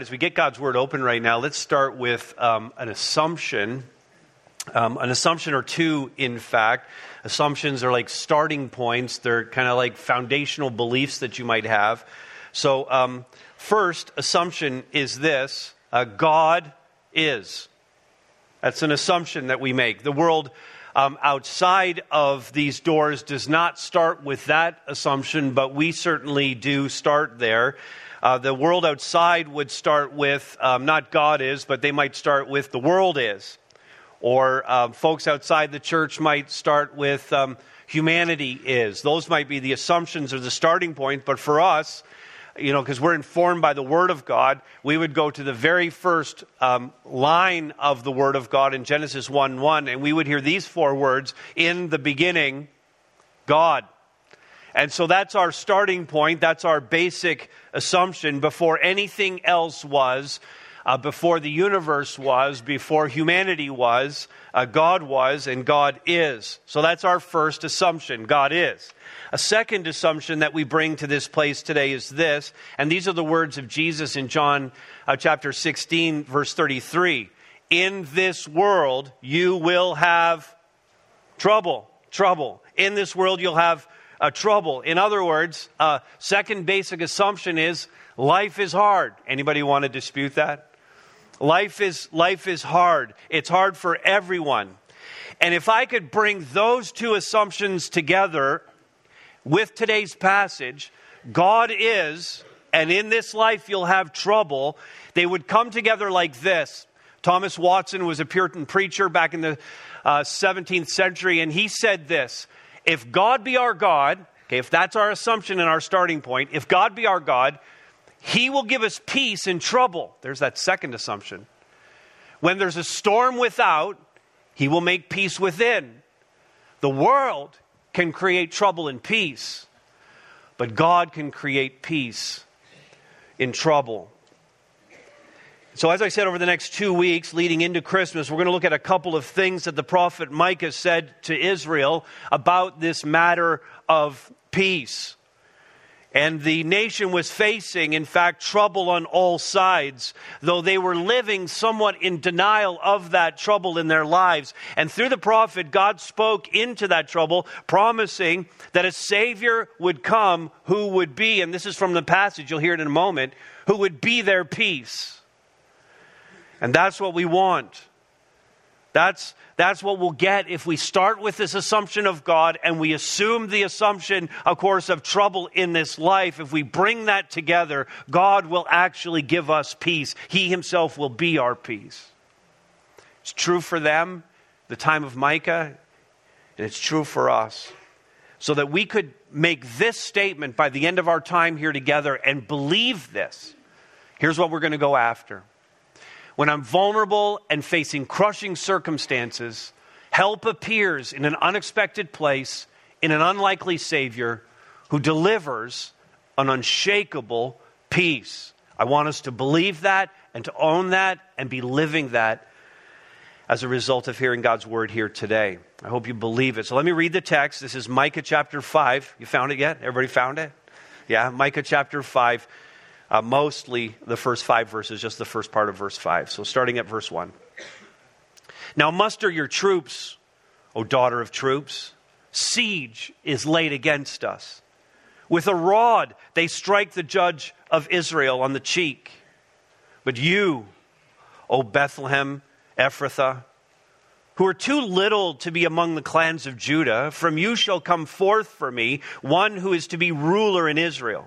As we get God's Word open right now, let's start with um, an assumption. Um, an assumption or two, in fact. Assumptions are like starting points, they're kind of like foundational beliefs that you might have. So, um, first assumption is this uh, God is. That's an assumption that we make. The world um, outside of these doors does not start with that assumption, but we certainly do start there. Uh, the world outside would start with um, not God is, but they might start with the world is. Or uh, folks outside the church might start with um, humanity is. Those might be the assumptions or the starting point, but for us, you know, because we're informed by the Word of God, we would go to the very first um, line of the Word of God in Genesis 1 1, and we would hear these four words In the beginning, God. And so that's our starting point. That's our basic assumption before anything else was, uh, before the universe was, before humanity was, uh, God was, and God is. So that's our first assumption God is. A second assumption that we bring to this place today is this, and these are the words of Jesus in John uh, chapter 16, verse 33. In this world, you will have trouble. Trouble. In this world, you'll have uh, trouble. In other words, uh, second basic assumption is life is hard. Anybody want to dispute that? Life is, life is hard. It's hard for everyone. And if I could bring those two assumptions together with today's passage, God is, and in this life you'll have trouble, they would come together like this. Thomas Watson was a Puritan preacher back in the uh, 17th century, and he said this if God be our God, okay, if that's our assumption and our starting point, if God be our God, He will give us peace in trouble. There's that second assumption. When there's a storm without, He will make peace within. The world can create trouble and peace, but God can create peace in trouble. So, as I said, over the next two weeks leading into Christmas, we're going to look at a couple of things that the prophet Micah said to Israel about this matter of peace. And the nation was facing, in fact, trouble on all sides, though they were living somewhat in denial of that trouble in their lives. And through the prophet, God spoke into that trouble, promising that a Savior would come who would be, and this is from the passage, you'll hear it in a moment, who would be their peace. And that's what we want. That's, that's what we'll get if we start with this assumption of God and we assume the assumption, of course, of trouble in this life. If we bring that together, God will actually give us peace. He Himself will be our peace. It's true for them, the time of Micah, and it's true for us. So that we could make this statement by the end of our time here together and believe this. Here's what we're going to go after. When I'm vulnerable and facing crushing circumstances, help appears in an unexpected place in an unlikely Savior who delivers an unshakable peace. I want us to believe that and to own that and be living that as a result of hearing God's word here today. I hope you believe it. So let me read the text. This is Micah chapter 5. You found it yet? Everybody found it? Yeah, Micah chapter 5 uh, mostly the first five verses, just the first part of verse 5. So starting at verse 1. Now muster your troops, O daughter of troops. Siege is laid against us. With a rod they strike the judge of Israel on the cheek. But you, O Bethlehem, Ephrathah, who are too little to be among the clans of Judah, from you shall come forth for me one who is to be ruler in Israel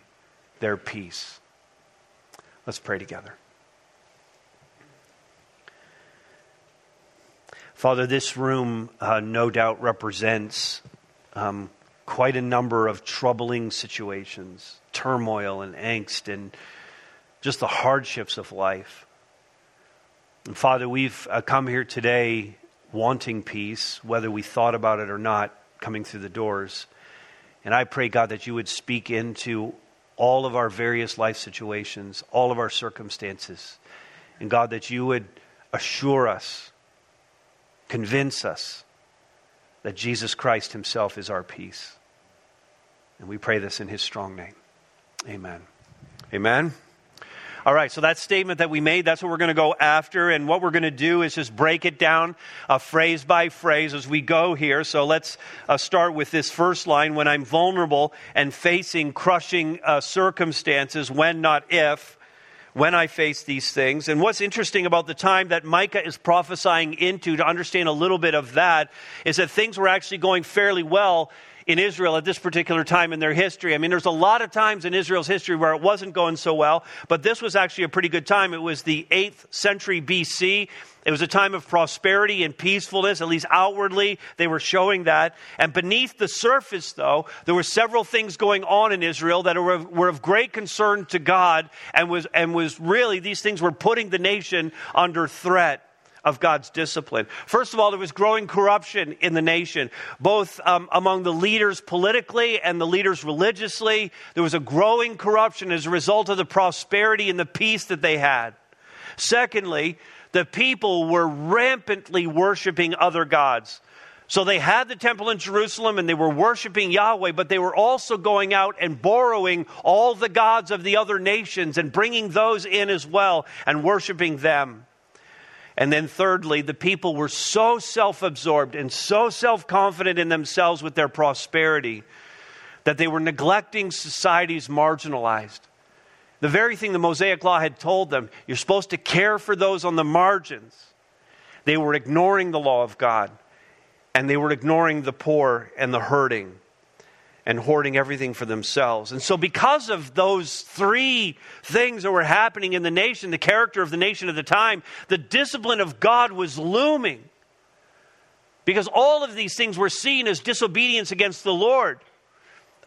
their peace. Let's pray together. Father, this room uh, no doubt represents um, quite a number of troubling situations, turmoil and angst, and just the hardships of life. And Father, we've uh, come here today wanting peace, whether we thought about it or not, coming through the doors. And I pray, God, that you would speak into all of our various life situations, all of our circumstances. And God, that you would assure us, convince us that Jesus Christ himself is our peace. And we pray this in his strong name. Amen. Amen. All right, so that statement that we made, that's what we're going to go after. And what we're going to do is just break it down uh, phrase by phrase as we go here. So let's uh, start with this first line when I'm vulnerable and facing crushing uh, circumstances, when not if when I face these things. And what's interesting about the time that Micah is prophesying into, to understand a little bit of that, is that things were actually going fairly well in Israel at this particular time in their history. I mean, there's a lot of times in Israel's history where it wasn't going so well, but this was actually a pretty good time. It was the 8th century BC. It was a time of prosperity and peacefulness, at least outwardly, they were showing that. And beneath the surface, though, there were several things going on in Israel that were of, were of great concern to God and was, and was really, these things were putting the nation under threat of God's discipline. First of all, there was growing corruption in the nation, both um, among the leaders politically and the leaders religiously. There was a growing corruption as a result of the prosperity and the peace that they had. Secondly, the people were rampantly worshiping other gods. So they had the temple in Jerusalem and they were worshiping Yahweh, but they were also going out and borrowing all the gods of the other nations and bringing those in as well and worshiping them. And then, thirdly, the people were so self absorbed and so self confident in themselves with their prosperity that they were neglecting society's marginalized. The very thing the Mosaic Law had told them you're supposed to care for those on the margins. They were ignoring the law of God, and they were ignoring the poor and the hurting and hoarding everything for themselves. And so, because of those three things that were happening in the nation, the character of the nation at the time, the discipline of God was looming. Because all of these things were seen as disobedience against the Lord.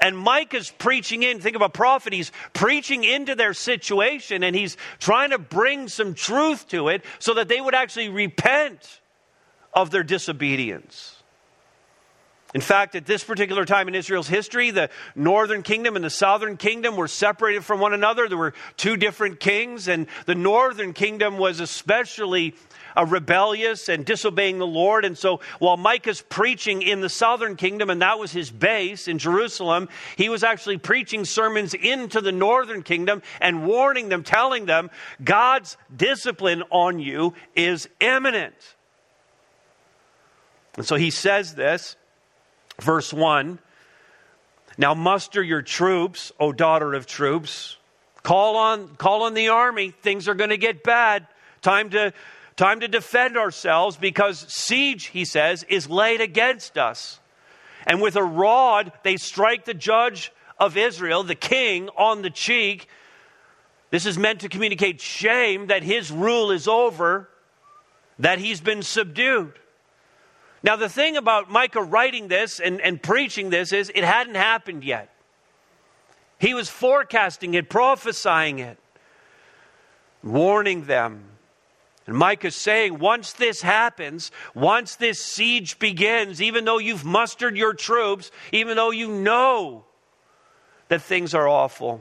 And Micah's preaching in, think of a prophet, he's preaching into their situation and he's trying to bring some truth to it so that they would actually repent of their disobedience. In fact, at this particular time in Israel's history, the northern kingdom and the southern kingdom were separated from one another. There were two different kings, and the northern kingdom was especially uh, rebellious and disobeying the Lord. And so while Micah's preaching in the southern kingdom, and that was his base in Jerusalem, he was actually preaching sermons into the northern kingdom and warning them, telling them, God's discipline on you is imminent. And so he says this Verse 1 Now muster your troops, O daughter of troops. Call on, call on the army. Things are going to get bad. Time to, time to defend ourselves because siege, he says, is laid against us. And with a rod, they strike the judge of Israel, the king, on the cheek. This is meant to communicate shame that his rule is over, that he's been subdued. Now, the thing about Micah writing this and, and preaching this is it hadn't happened yet. He was forecasting it, prophesying it, warning them. And Micah's saying, once this happens, once this siege begins, even though you've mustered your troops, even though you know that things are awful,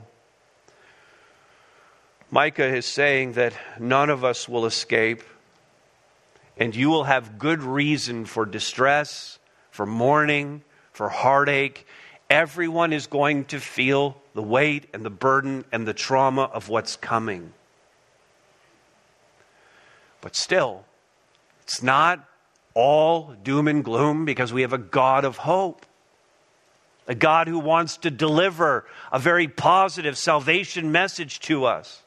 Micah is saying that none of us will escape and you will have good reason for distress, for mourning, for heartache. Everyone is going to feel the weight and the burden and the trauma of what's coming. But still, it's not all doom and gloom because we have a God of hope. A God who wants to deliver a very positive salvation message to us.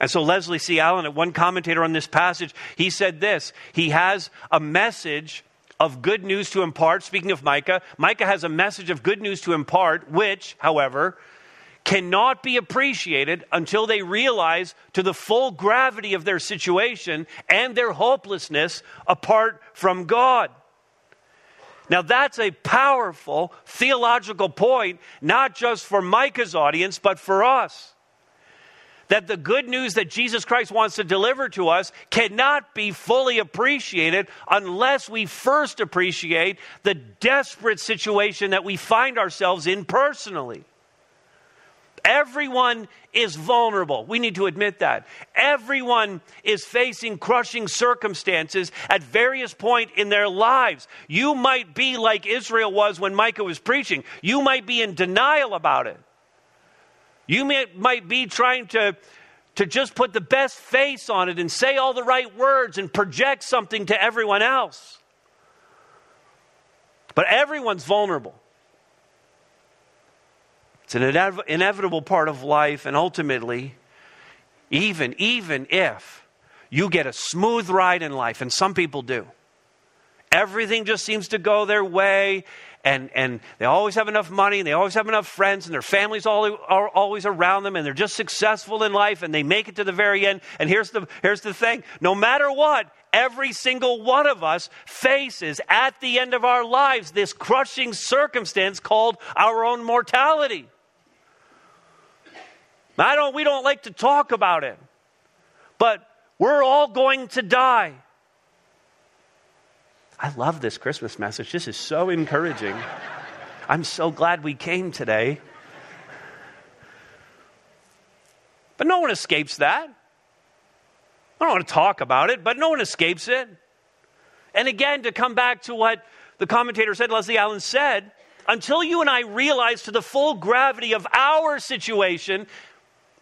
And so Leslie C. Allen, one commentator on this passage, he said this He has a message of good news to impart. Speaking of Micah, Micah has a message of good news to impart, which, however, cannot be appreciated until they realize to the full gravity of their situation and their hopelessness apart from God. Now, that's a powerful theological point, not just for Micah's audience, but for us. That the good news that Jesus Christ wants to deliver to us cannot be fully appreciated unless we first appreciate the desperate situation that we find ourselves in personally. Everyone is vulnerable. We need to admit that. Everyone is facing crushing circumstances at various points in their lives. You might be like Israel was when Micah was preaching. You might be in denial about it. You may, might be trying to, to just put the best face on it and say all the right words and project something to everyone else. But everyone's vulnerable. It's an inev- inevitable part of life, and ultimately, even, even if you get a smooth ride in life, and some people do, everything just seems to go their way, and, and they always have enough money and they always have enough friends and their families all, are always around them and they're just successful in life and they make it to the very end. And here's the, here's the thing no matter what, every single one of us faces at the end of our lives this crushing circumstance called our own mortality. I don't, we don't like to talk about it, but we're all going to die. I love this Christmas message. This is so encouraging. I'm so glad we came today. But no one escapes that. I don't want to talk about it, but no one escapes it. And again, to come back to what the commentator said, Leslie Allen said, until you and I realize to the full gravity of our situation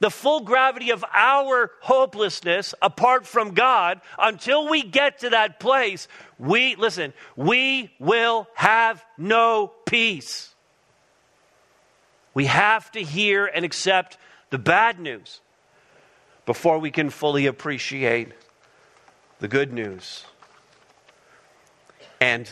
the full gravity of our hopelessness apart from God, until we get to that place, we, listen, we will have no peace. We have to hear and accept the bad news before we can fully appreciate the good news. And,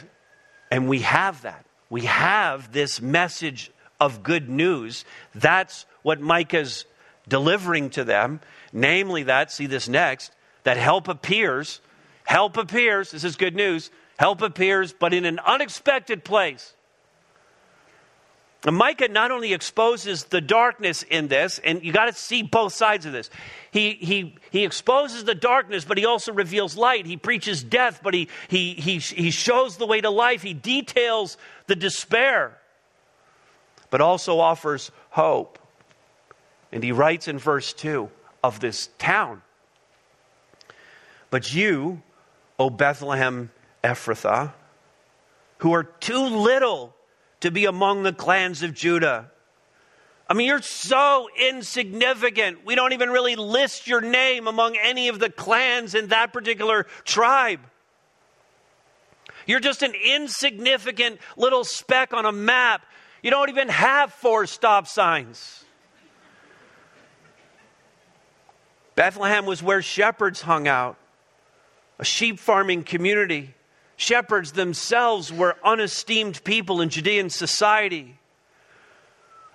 and we have that. We have this message of good news. That's what Micah's delivering to them, namely that, see this next, that help appears. Help appears, this is good news. Help appears, but in an unexpected place. And Micah not only exposes the darkness in this, and you got to see both sides of this. He, he, he exposes the darkness, but he also reveals light. He preaches death, but he, he, he, he shows the way to life. He details the despair, but also offers hope. And he writes in verse 2 of this town But you, O Bethlehem Ephrathah, who are too little to be among the clans of Judah. I mean, you're so insignificant. We don't even really list your name among any of the clans in that particular tribe. You're just an insignificant little speck on a map. You don't even have four stop signs. Bethlehem was where shepherds hung out, a sheep farming community. Shepherds themselves were unesteemed people in Judean society.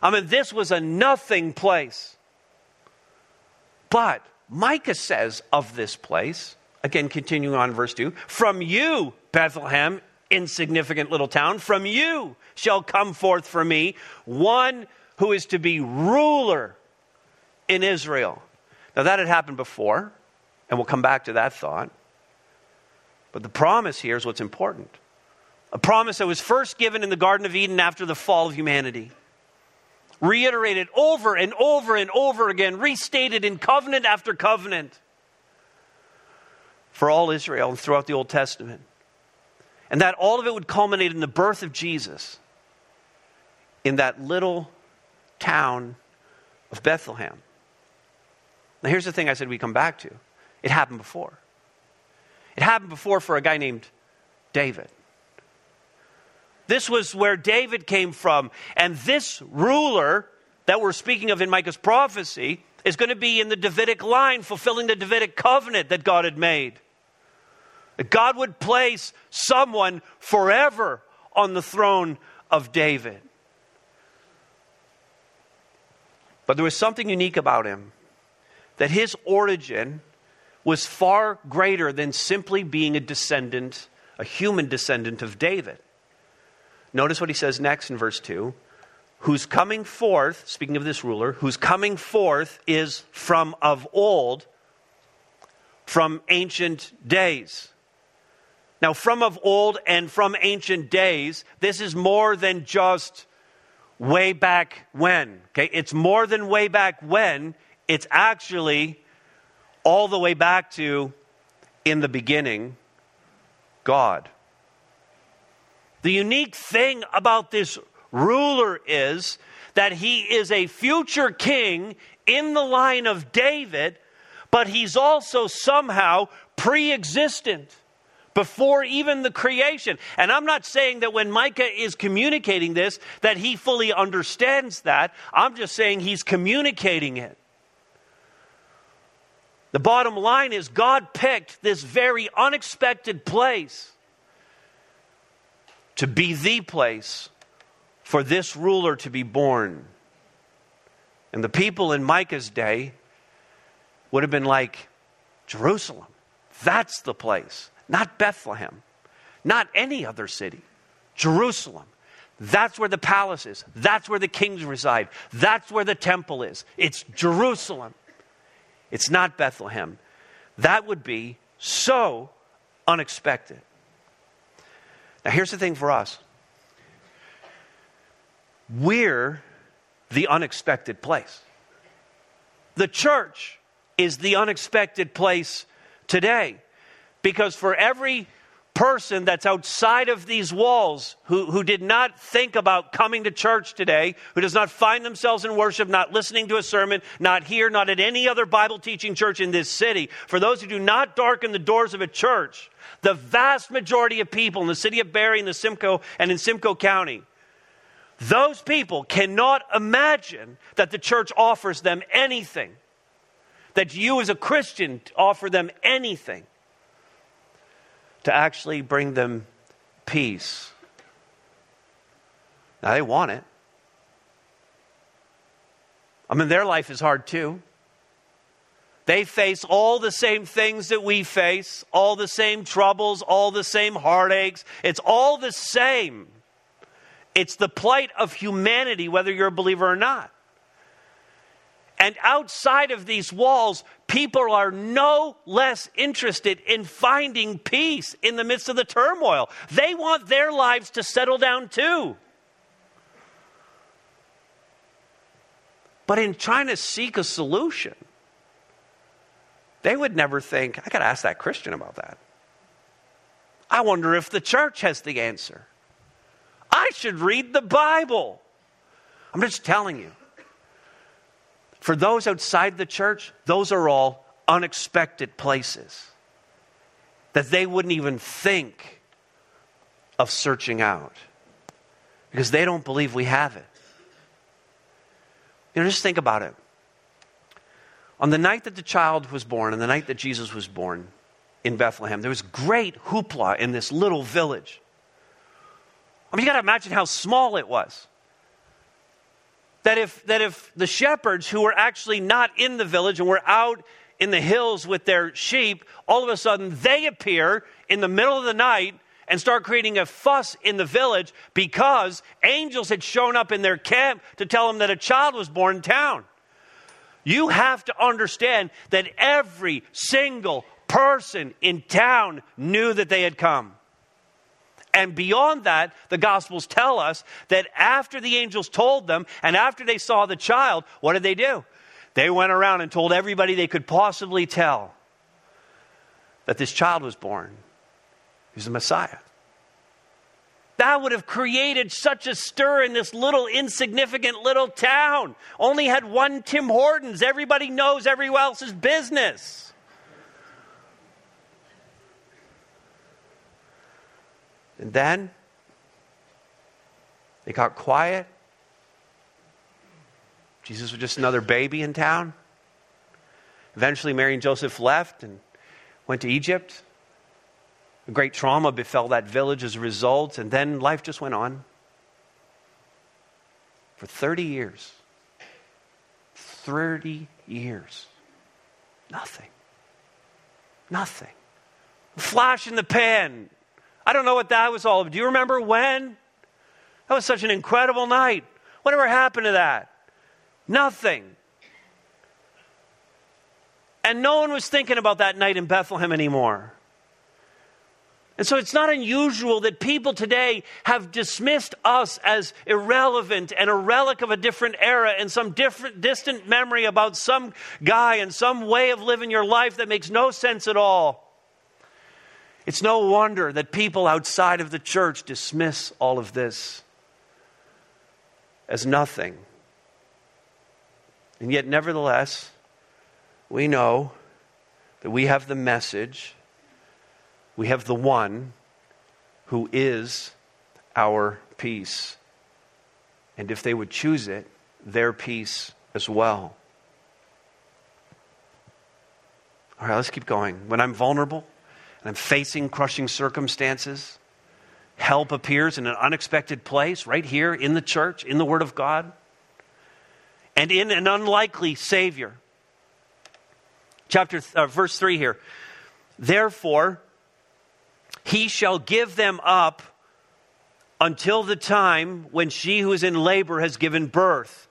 I mean, this was a nothing place. But Micah says of this place, again, continuing on verse 2 From you, Bethlehem, insignificant little town, from you shall come forth for me one who is to be ruler in Israel. Now, that had happened before, and we'll come back to that thought. But the promise here is what's important a promise that was first given in the Garden of Eden after the fall of humanity. Reiterated over and over and over again, restated in covenant after covenant for all Israel and throughout the Old Testament. And that all of it would culminate in the birth of Jesus in that little town of Bethlehem. Now, here's the thing I said we come back to it happened before. It happened before for a guy named David. This was where David came from. And this ruler that we're speaking of in Micah's prophecy is going to be in the Davidic line, fulfilling the Davidic covenant that God had made. That God would place someone forever on the throne of David. But there was something unique about him that his origin was far greater than simply being a descendant, a human descendant of David. Notice what he says next in verse 2 whose coming forth, speaking of this ruler, whose coming forth is from of old, from ancient days. Now, from of old and from ancient days, this is more than just way back when. Okay, it's more than way back when. It's actually all the way back to in the beginning, God. The unique thing about this ruler is that he is a future king in the line of David, but he's also somehow pre existent before even the creation. And I'm not saying that when Micah is communicating this that he fully understands that. I'm just saying he's communicating it. The bottom line is God picked this very unexpected place to be the place for this ruler to be born. And the people in Micah's day would have been like, Jerusalem, that's the place, not Bethlehem, not any other city. Jerusalem. That's where the palace is. That's where the kings reside. That's where the temple is. It's Jerusalem. It's not Bethlehem. That would be so unexpected. Now, here's the thing for us we're the unexpected place. The church is the unexpected place today. Because for every person that's outside of these walls who, who did not think about coming to church today, who does not find themselves in worship, not listening to a sermon, not here, not at any other Bible teaching church in this city, for those who do not darken the doors of a church, the vast majority of people in the city of Barrie and the Simcoe and in Simcoe County those people cannot imagine that the church offers them anything, that you as a Christian offer them anything to actually bring them peace. Now, they want it. I mean, their life is hard too. They face all the same things that we face, all the same troubles, all the same heartaches. It's all the same. It's the plight of humanity, whether you're a believer or not. And outside of these walls, people are no less interested in finding peace in the midst of the turmoil. They want their lives to settle down too. But in trying to seek a solution, they would never think, I got to ask that Christian about that. I wonder if the church has the answer. I should read the Bible. I'm just telling you. For those outside the church, those are all unexpected places that they wouldn't even think of searching out because they don't believe we have it. You know, just think about it. On the night that the child was born, on the night that Jesus was born in Bethlehem, there was great hoopla in this little village. I mean, you got to imagine how small it was. That if, that if the shepherds who were actually not in the village and were out in the hills with their sheep, all of a sudden they appear in the middle of the night and start creating a fuss in the village because angels had shown up in their camp to tell them that a child was born in town. You have to understand that every single person in town knew that they had come. And beyond that, the Gospels tell us that after the angels told them and after they saw the child, what did they do? They went around and told everybody they could possibly tell that this child was born. He's the Messiah. That would have created such a stir in this little insignificant little town. Only had one Tim Hortons. Everybody knows everyone else's business. And then they got quiet. Jesus was just another baby in town. Eventually, Mary and Joseph left and went to Egypt. A great trauma befell that village as a result, and then life just went on. For 30 years. 30 years. Nothing. Nothing. Flash in the pan. I don't know what that was all about. Do you remember when? That was such an incredible night. Whatever happened to that? Nothing. And no one was thinking about that night in Bethlehem anymore. And so it's not unusual that people today have dismissed us as irrelevant and a relic of a different era and some different distant memory about some guy and some way of living your life that makes no sense at all. It's no wonder that people outside of the church dismiss all of this as nothing. And yet, nevertheless, we know that we have the message we have the one who is our peace. And if they would choose it, their peace as well. All right, let's keep going. When I'm vulnerable I'm facing crushing circumstances, help appears in an unexpected place, right here in the church, in the Word of God, and in an unlikely Savior. Chapter, uh, verse 3 here. Therefore, he shall give them up until the time when she who is in labor has given birth.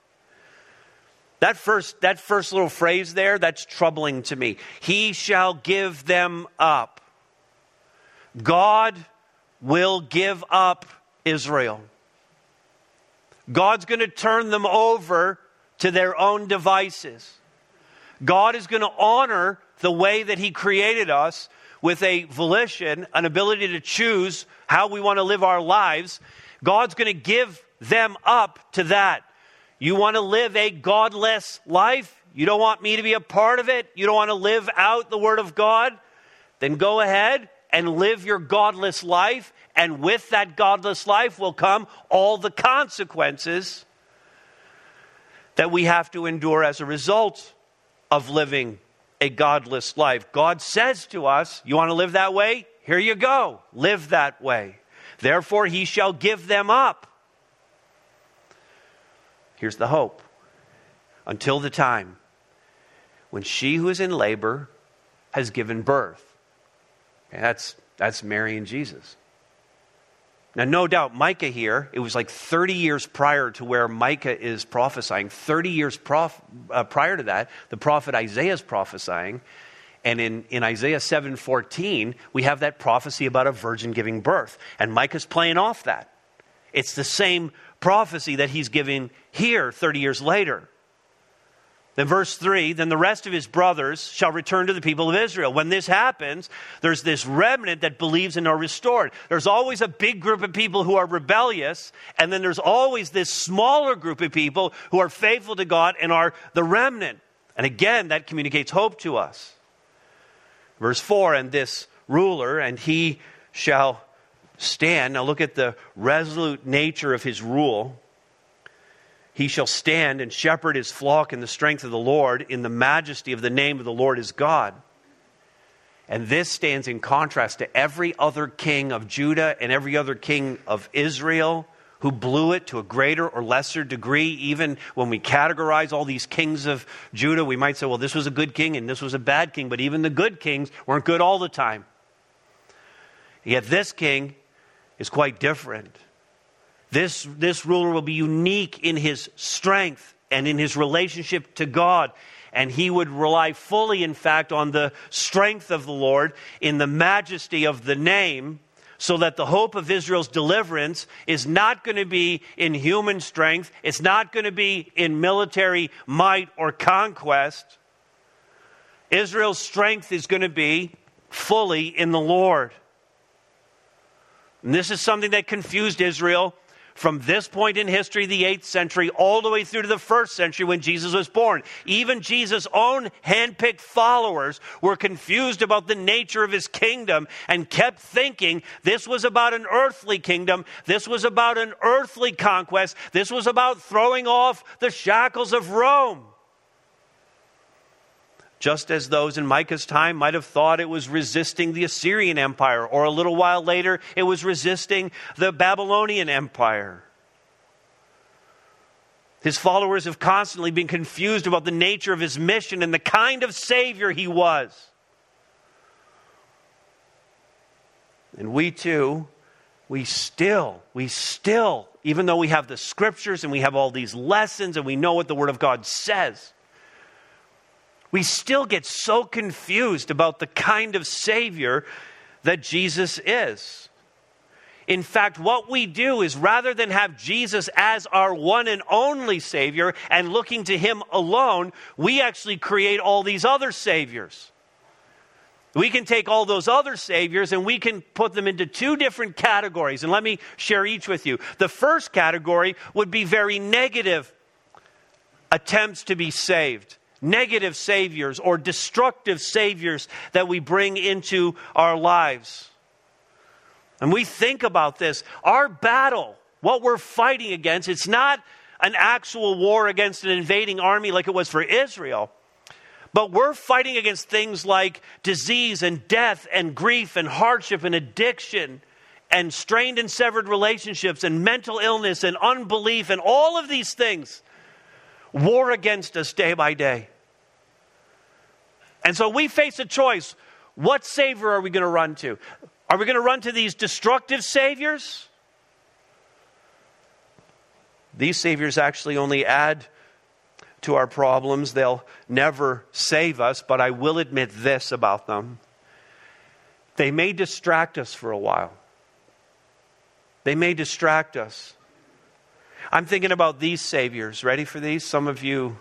That first, that first little phrase there, that's troubling to me. He shall give them up. God will give up Israel. God's going to turn them over to their own devices. God is going to honor the way that He created us with a volition, an ability to choose how we want to live our lives, God's going to give them up to that. You want to live a godless life? You don't want me to be a part of it? You don't want to live out the Word of God? Then go ahead and live your godless life. And with that godless life will come all the consequences that we have to endure as a result of living a godless life. God says to us, You want to live that way? Here you go. Live that way. Therefore, he shall give them up. Here's the hope until the time when she who is in labor has given birth. And that's, that's Mary and Jesus. Now, no doubt, Micah here, it was like 30 years prior to where Micah is prophesying. 30 years prof, uh, prior to that, the prophet Isaiah is prophesying. And in, in Isaiah 7:14, we have that prophecy about a virgin giving birth. And Micah's playing off that. It's the same prophecy that he's giving here 30 years later. Then, verse 3 then the rest of his brothers shall return to the people of Israel. When this happens, there's this remnant that believes and are restored. There's always a big group of people who are rebellious, and then there's always this smaller group of people who are faithful to God and are the remnant. And again, that communicates hope to us. Verse 4 and this ruler, and he shall stand. Now, look at the resolute nature of his rule. He shall stand and shepherd his flock in the strength of the Lord, in the majesty of the name of the Lord his God. And this stands in contrast to every other king of Judah and every other king of Israel who blew it to a greater or lesser degree. Even when we categorize all these kings of Judah, we might say, well, this was a good king and this was a bad king, but even the good kings weren't good all the time. Yet this king is quite different. This, this ruler will be unique in his strength and in his relationship to God. And he would rely fully, in fact, on the strength of the Lord in the majesty of the name, so that the hope of Israel's deliverance is not going to be in human strength, it's not going to be in military might or conquest. Israel's strength is going to be fully in the Lord. And this is something that confused Israel from this point in history, the 8th century, all the way through to the 1st century when Jesus was born. Even Jesus' own handpicked followers were confused about the nature of his kingdom and kept thinking this was about an earthly kingdom, this was about an earthly conquest, this was about throwing off the shackles of Rome just as those in Micah's time might have thought it was resisting the Assyrian Empire, or a little while later, it was resisting the Babylonian Empire. His followers have constantly been confused about the nature of his mission and the kind of Savior he was. And we too, we still, we still even though we have the scriptures and we have all these lessons and we know what the Word of God says, we still get so confused about the kind of Savior that Jesus is. In fact, what we do is rather than have Jesus as our one and only Savior and looking to Him alone, we actually create all these other Saviors. We can take all those other Saviors and we can put them into two different categories. And let me share each with you. The first category would be very negative attempts to be saved negative saviors or destructive saviors that we bring into our lives. And we think about this. Our battle, what we're fighting against, it's not an actual war against an invading army like it was for Israel. But we're fighting against things like disease and death and grief and hardship and addiction and strained and severed relationships and mental illness and unbelief and all of these things war against us day by day. And so we face a choice. What Savior are we going to run to? Are we going to run to these destructive Saviors? These Saviors actually only add to our problems. They'll never save us, but I will admit this about them. They may distract us for a while. They may distract us. I'm thinking about these Saviors. Ready for these? Some of you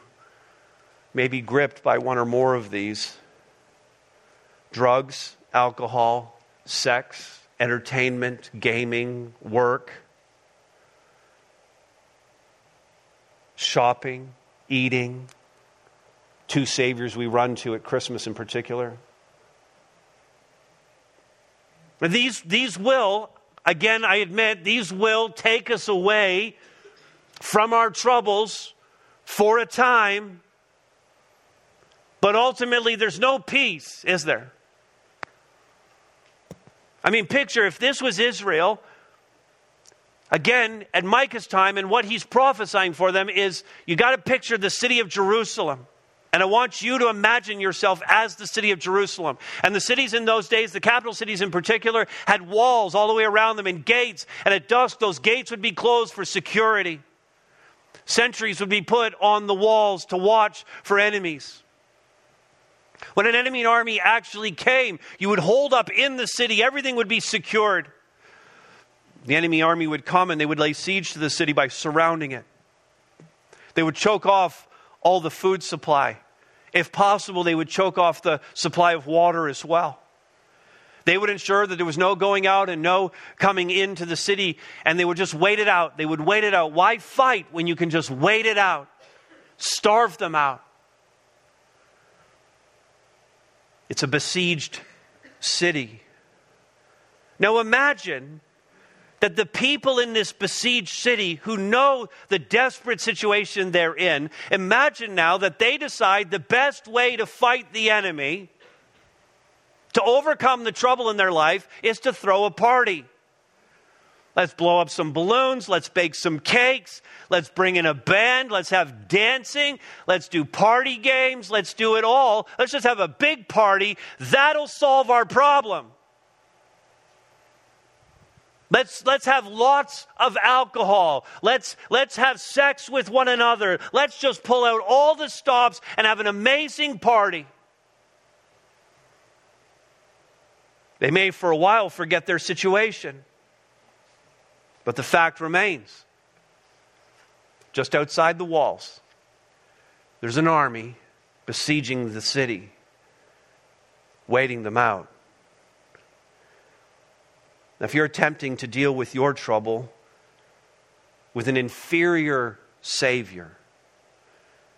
may be gripped by one or more of these drugs, alcohol, sex, entertainment, gaming, work, shopping, eating. Two saviors we run to at Christmas in particular. These, these will, again, I admit, these will take us away from our troubles for a time but ultimately, there's no peace, is there? I mean, picture if this was Israel, again, at Micah's time, and what he's prophesying for them is you got to picture the city of Jerusalem. And I want you to imagine yourself as the city of Jerusalem. And the cities in those days, the capital cities in particular, had walls all the way around them and gates. And at dusk, those gates would be closed for security. Sentries would be put on the walls to watch for enemies. When an enemy army actually came, you would hold up in the city, everything would be secured. The enemy army would come and they would lay siege to the city by surrounding it. They would choke off all the food supply. If possible, they would choke off the supply of water as well. They would ensure that there was no going out and no coming into the city, and they would just wait it out. They would wait it out. Why fight when you can just wait it out? Starve them out. It's a besieged city. Now imagine that the people in this besieged city who know the desperate situation they're in, imagine now that they decide the best way to fight the enemy, to overcome the trouble in their life, is to throw a party. Let's blow up some balloons. Let's bake some cakes. Let's bring in a band. Let's have dancing. Let's do party games. Let's do it all. Let's just have a big party. That'll solve our problem. Let's, let's have lots of alcohol. Let's, let's have sex with one another. Let's just pull out all the stops and have an amazing party. They may, for a while, forget their situation. But the fact remains just outside the walls, there's an army besieging the city, waiting them out. Now, if you're attempting to deal with your trouble with an inferior Savior,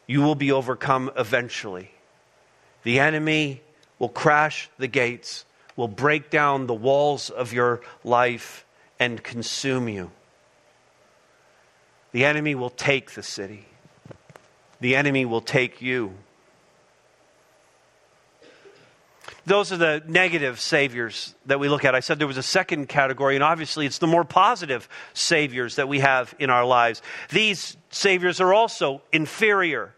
you will be overcome eventually. The enemy will crash the gates, will break down the walls of your life, and consume you. The enemy will take the city, the enemy will take you. Those are the negative saviors that we look at. I said there was a second category, and obviously it's the more positive saviors that we have in our lives. These saviors are also inferior.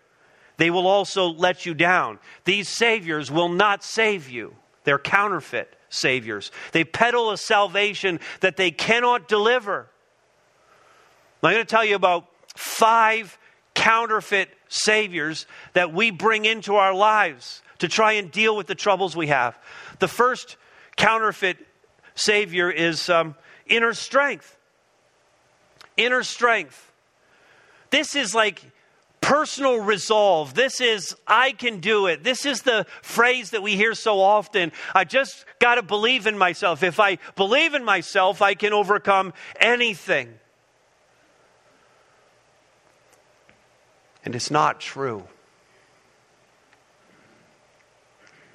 They will also let you down. These saviors will not save you, they're counterfeit saviors. They peddle a salvation that they cannot deliver. I'm going to tell you about five counterfeit saviors that we bring into our lives to try and deal with the troubles we have. The first counterfeit savior is um, inner strength. Inner strength. This is like personal resolve. This is, I can do it. This is the phrase that we hear so often. I just got to believe in myself. If I believe in myself, I can overcome anything. And it's not true.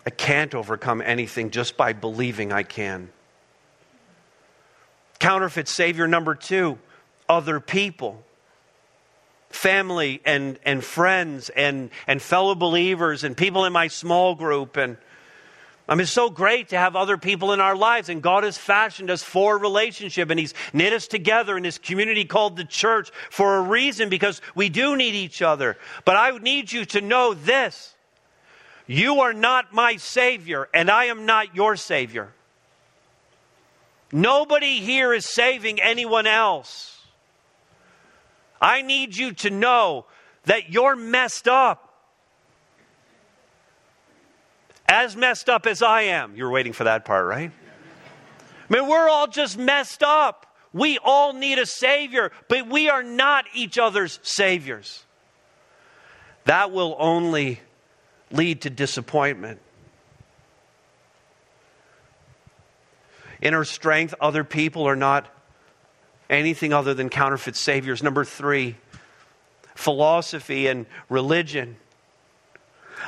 I can't overcome anything just by believing I can. Counterfeit Savior number two other people family and, and friends and, and fellow believers and people in my small group. And I mean, it's so great to have other people in our lives. And God has fashioned us for relationship and He's knit us together in this community called the church for a reason because we do need each other. But I need you to know this you are not my Savior, and I am not your Savior. Nobody here is saving anyone else. I need you to know that you're messed up. As messed up as I am. You're waiting for that part, right? I mean, we're all just messed up. We all need a Savior, but we are not each other's Saviors. That will only lead to disappointment. In Inner strength, other people are not anything other than counterfeit saviors. Number three, philosophy and religion.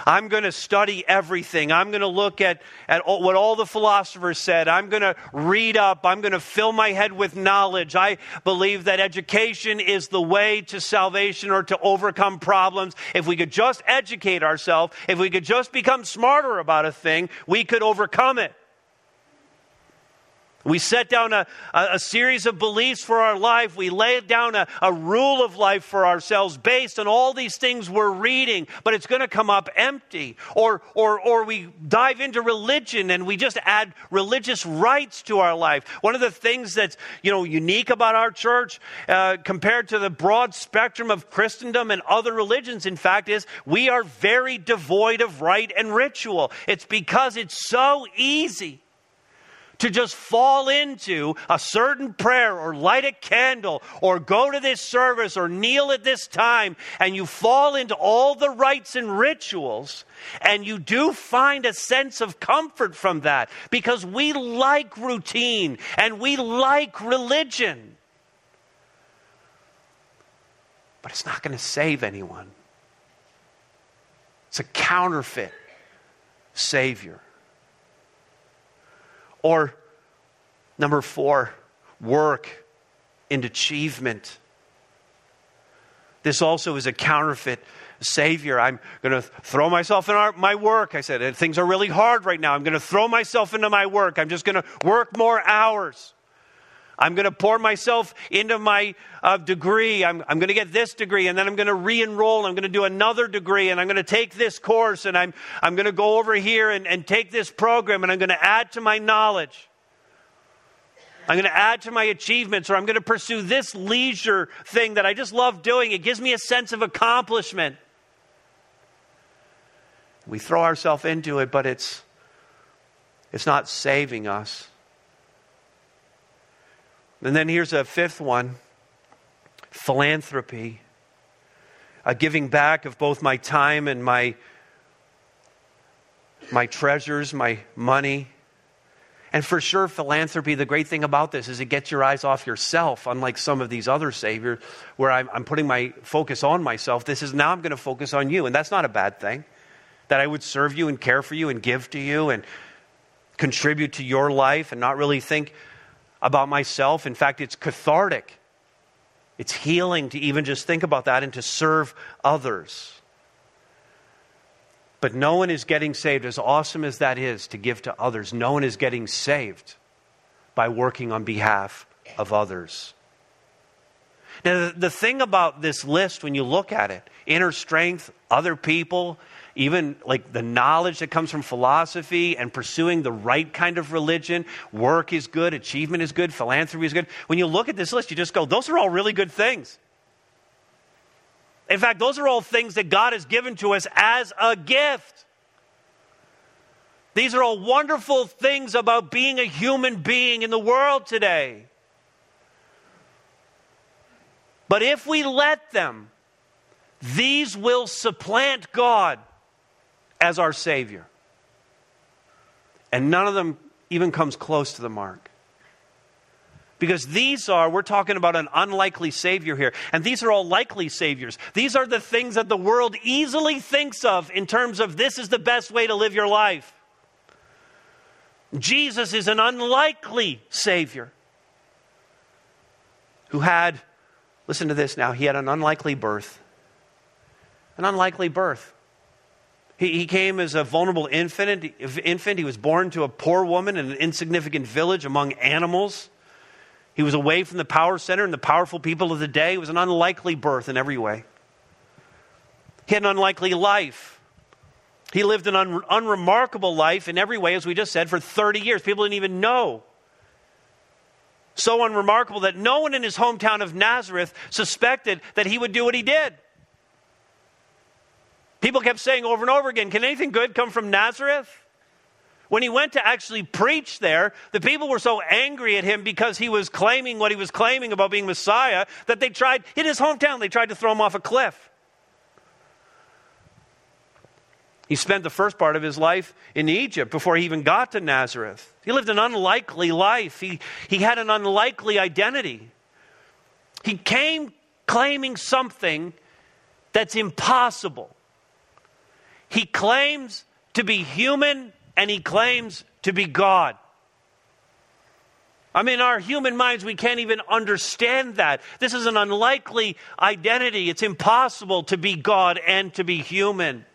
I'm going to study everything. I'm going to look at, at all, what all the philosophers said. I'm going to read up. I'm going to fill my head with knowledge. I believe that education is the way to salvation or to overcome problems. If we could just educate ourselves, if we could just become smarter about a thing, we could overcome it. We set down a, a, series of beliefs for our life. We lay down a, a rule of life for ourselves based on all these things we're reading, but it's going to come up empty. Or, or, or we dive into religion and we just add religious rites to our life. One of the things that's you know, unique about our church uh, compared to the broad spectrum of Christendom and other religions, in fact, is we are very devoid of rite and ritual. It's because it's so easy to just fall into a certain prayer or light a candle or go to this service or kneel at this time and you fall into all the rites and rituals and you do find a sense of comfort from that because we like routine and we like religion. But it's not going to save anyone. It's a counterfeit Savior. Or number four, work and achievement. This also is a counterfeit Savior. I'm going to throw myself in our, my work. I said, things are really hard right now. I'm going to throw myself into my work. I'm just going to work more hours. I'm going to pour myself into my uh, degree. I'm, I'm going to get this degree, and then I'm going to re enroll. I'm going to do another degree, and I'm going to take this course, and I'm, I'm going to go over here and, and take this program, and I'm going to add to my knowledge. I'm going to add to my achievements, or I'm going to pursue this leisure thing that I just love doing. It gives me a sense of accomplishment. We throw ourselves into it, but it's, it's not saving us. And then here's a fifth one philanthropy, a giving back of both my time and my, my treasures, my money. And for sure, philanthropy, the great thing about this is it gets your eyes off yourself, unlike some of these other saviors where I'm, I'm putting my focus on myself. This is now I'm going to focus on you. And that's not a bad thing. That I would serve you and care for you and give to you and contribute to your life and not really think about myself. In fact, it's cathartic, it's healing to even just think about that and to serve others. But no one is getting saved, as awesome as that is to give to others, no one is getting saved by working on behalf of others. Now, the, thing about this list, when you look at it, inner strength, other people, even like the knowledge that comes from philosophy and pursuing the right kind of religion. Work is good, achievement is good, philanthropy is good. When you look at this list, you just go, those are all really good things. In fact, those are all things that God has given to us as a gift. These are all wonderful things about being a human being in the world today. But if we let them, these will supplant God as our Savior. And none of them even comes close to the mark. Because these are, we're talking about an unlikely Savior here. And these are all likely Saviors. These are the things that the world easily thinks of in terms of this is the best way to live your life. Jesus is an unlikely Savior who had, listen to this now, he had an unlikely birth. An unlikely birth. He, he came as a vulnerable infant. infant. He was born to a poor woman in an insignificant village among animals. He was away from the power center and the powerful people of the day. It was an unlikely birth in every way. He had an unlikely life. He lived an un- unremarkable life in every way, as we just said, for 30 years. People didn't even know. So unremarkable that no one in his hometown of Nazareth suspected that he would do what he did. People kept saying over and over again, Can anything good come from Nazareth? When he went to actually preach there, the people were so angry at him because he was claiming what he was claiming about being Messiah that they tried, in his hometown, they tried to throw him off a cliff. He spent the first part of his life in Egypt before he even got to Nazareth. He lived an unlikely life. He, he had an unlikely identity. He came claiming something that's impossible. He claims to be human and he claims to be God. I mean, our human minds, we can't even understand that. This is an unlikely identity. It's impossible to be God and to be human.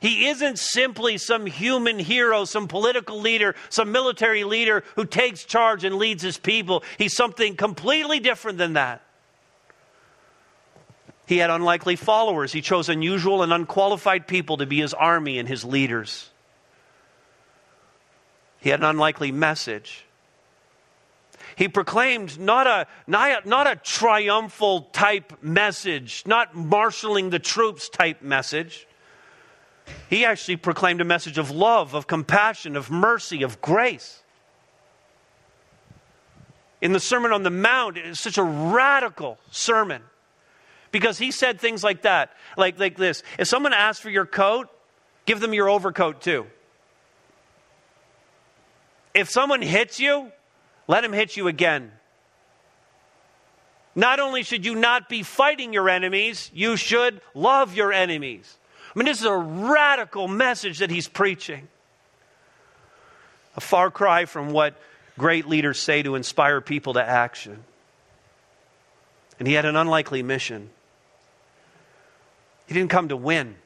He isn't simply some human hero, some political leader, some military leader who takes charge and leads his people. He's something completely different than that. He had unlikely followers. He chose unusual and unqualified people to be his army and his leaders. He had an unlikely message. He proclaimed not a, not a, not a triumphal type message, not marshaling the troops type message. He actually proclaimed a message of love, of compassion, of mercy, of grace. In the Sermon on the Mount, it's such a radical sermon because he said things like that, like, like this If someone asks for your coat, give them your overcoat too. If someone hits you, let him hit you again. Not only should you not be fighting your enemies, you should love your enemies. I mean, this is a radical message that he's preaching. A far cry from what great leaders say to inspire people to action. And he had an unlikely mission. He didn't come to win,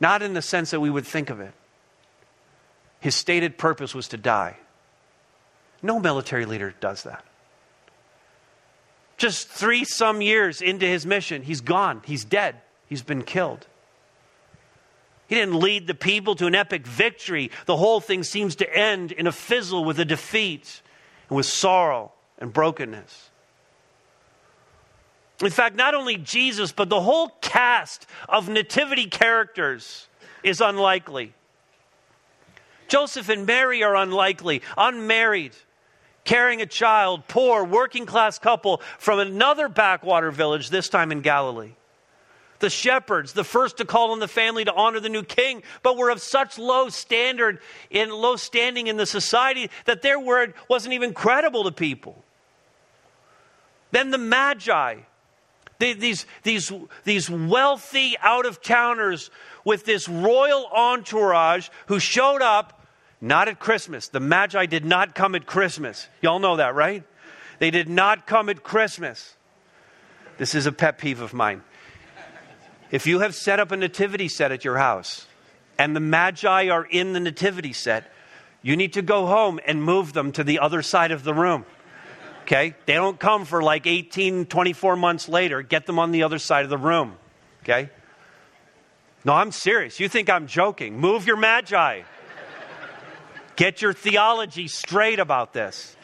not in the sense that we would think of it. His stated purpose was to die. No military leader does that. Just three some years into his mission, he's gone. He's dead. He's been killed. He didn't lead the people to an epic victory. The whole thing seems to end in a fizzle with a defeat and with sorrow and brokenness. In fact, not only Jesus, but the whole cast of nativity characters is unlikely. Joseph and Mary are unlikely, unmarried, carrying a child, poor, working class couple from another backwater village, this time in Galilee the shepherds, the first to call on the family to honor the new king, but were of such low standard in low standing in the society that their word wasn't even credible to people. Then the magi, these, these, these wealthy out of towners with this royal entourage who showed up not at Christmas. The magi did not come at Christmas. Y'all know that, right? They did not come at Christmas. This is a pet peeve of mine. If you have set up a nativity set at your house and the magi are in the nativity set, you need to go home and move them to the other side of the room. Okay? They don't come for like 18, 24 months later. Get them on the other side of the room. Okay? No, I'm serious. You think I'm joking. Move your magi. Get your theology straight about this.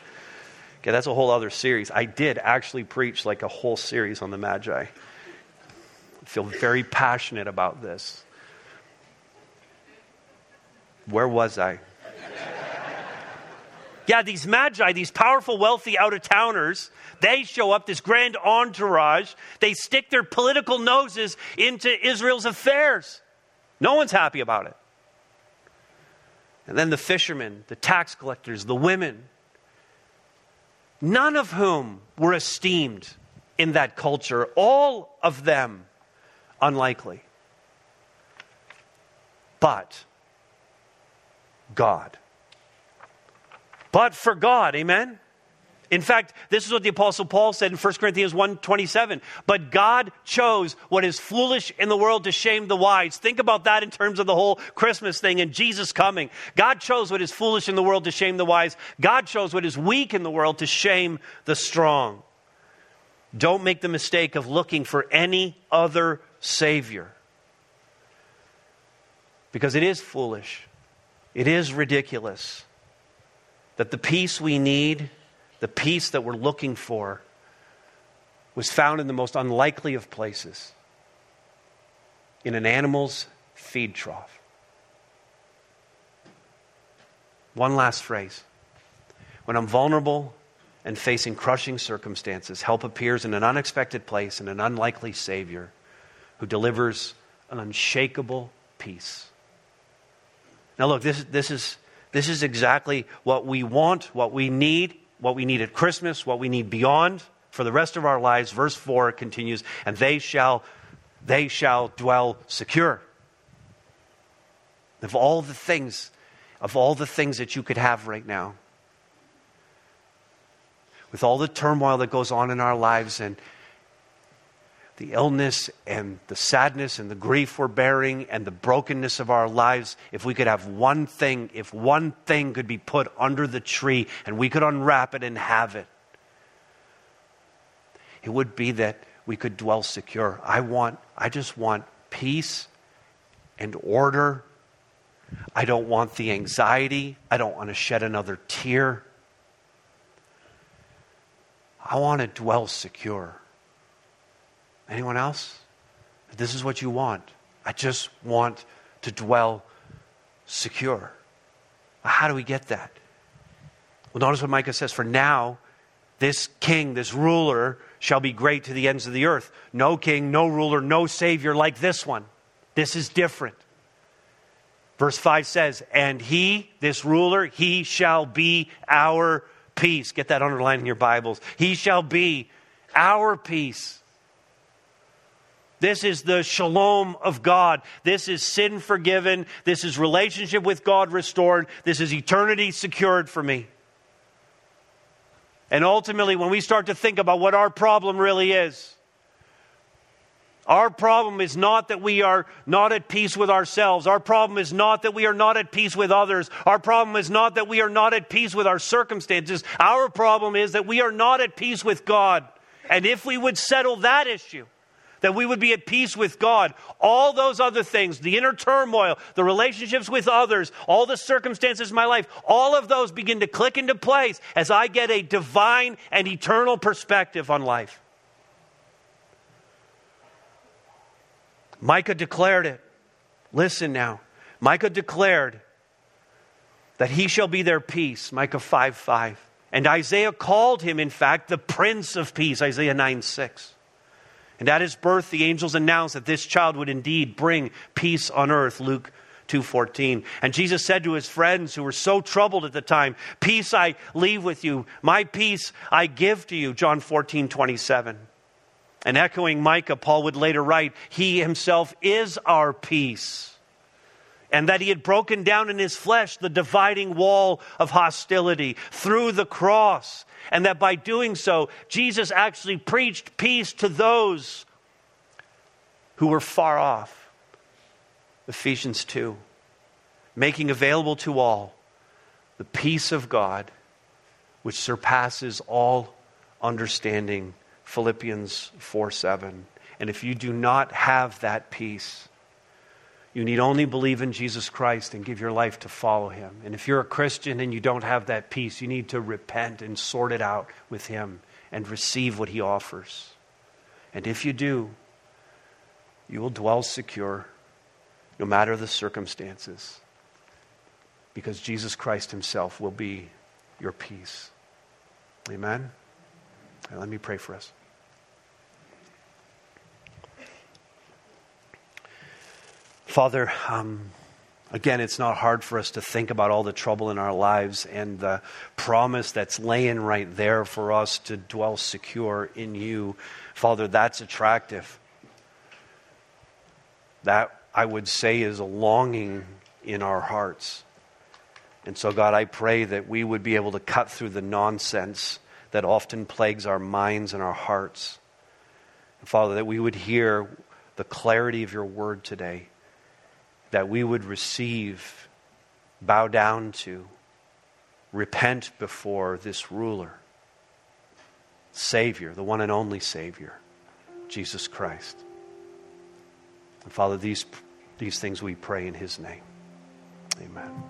Okay, that's a whole other series. I did actually preach like a whole series on the Magi. I feel very passionate about this. Where was I? Yeah, these Magi, these powerful, wealthy out of towners, they show up, this grand entourage. They stick their political noses into Israel's affairs. No one's happy about it. And then the fishermen, the tax collectors, the women, none of whom were esteemed in that culture, all of them unlikely. But God. But for God, amen? In fact, this is what the apostle Paul said in 1 Corinthians 1:27. But God chose what is foolish in the world to shame the wise. Think about that in terms of the whole Christmas thing and Jesus coming. God chose what is foolish in the world to shame the wise. God chose what is weak in the world to shame the strong. Don't make the mistake of looking for any other savior. Because it is foolish. It is ridiculous that the peace we need the peace that we're looking for was found in the most unlikely of places in an animal's feed trough. One last phrase. When I'm vulnerable and facing crushing circumstances, help appears in an unexpected place in an unlikely Savior who delivers an unshakable peace. Now, look, this, this, is, this is exactly what we want, what we need, what we need at Christmas, what we need beyond for the rest of our lives. Verse 4 continues, and they shall they shall dwell secure. Of all the things, of all the things that you could have right now, with all the turmoil that goes on in our lives and the illness and the sadness and the grief we're bearing and the brokenness of our lives, if we could have one thing, if one thing could be put under the tree and we could unwrap it and have it, it would be that we could dwell secure. I want, I just want peace and order. I don't want the anxiety. I don't want to shed another tear. I want to dwell secure. Anyone else? This is what you want. I just want to dwell secure. How do we get that? Well, notice what Micah says For now, this king, this ruler, shall be great to the ends of the earth. No king, no ruler, no savior like this one. This is different. Verse 5 says, And he, this ruler, he shall be our peace. Get that underlined in your Bibles. He shall be our peace. This is the shalom of God. This is sin forgiven. This is relationship with God restored. This is eternity secured for me. And ultimately, when we start to think about what our problem really is, our problem is not that we are not at peace with ourselves. Our problem is not that we are not at peace with others. Our problem is not that we are not at peace with our circumstances. Our problem is that we are not at peace with God. And if we would settle that issue, that we would be at peace with God. All those other things, the inner turmoil, the relationships with others, all the circumstances in my life, all of those begin to click into place as I get a divine and eternal perspective on life. Micah declared it. Listen now. Micah declared that he shall be their peace, Micah 5 5. And Isaiah called him, in fact, the Prince of Peace, Isaiah 9 6. And at his birth, the angels announced that this child would indeed bring peace on earth. Luke 2:14. And Jesus said to his friends who were so troubled at the time, "Peace I leave with you, my peace I give to you." John 14:27. And echoing Micah, Paul would later write, "He himself is our peace." And that he had broken down in his flesh the dividing wall of hostility through the cross and that by doing so, Jesus actually preached peace to those who were far off. Ephesians 2, making available to all the peace of God which surpasses all understanding. Philippians 4 7. And if you do not have that peace, You need only believe in Jesus Christ and give your life to follow him. And if you're a Christian and you don't have that peace, you need to repent and sort it out with him and receive what he offers. And if you do, you will dwell secure no matter the circumstances because Jesus Christ himself will be your peace. Amen? let me pray for us. Father, um, again, it's not hard for us to think about all the trouble in our lives and the promise that's laying right there for us to dwell secure in you. Father, that's attractive. That, I would say, is a longing in our hearts. And so, God, I pray that we would be able to cut through the nonsense that often plagues our minds and our hearts. Father, that we would hear the clarity of your word today that we would receive, bow down to, repent before this ruler, Savior, the one and only Savior, Jesus Christ. And Father, these, these things we pray in His name. Amen.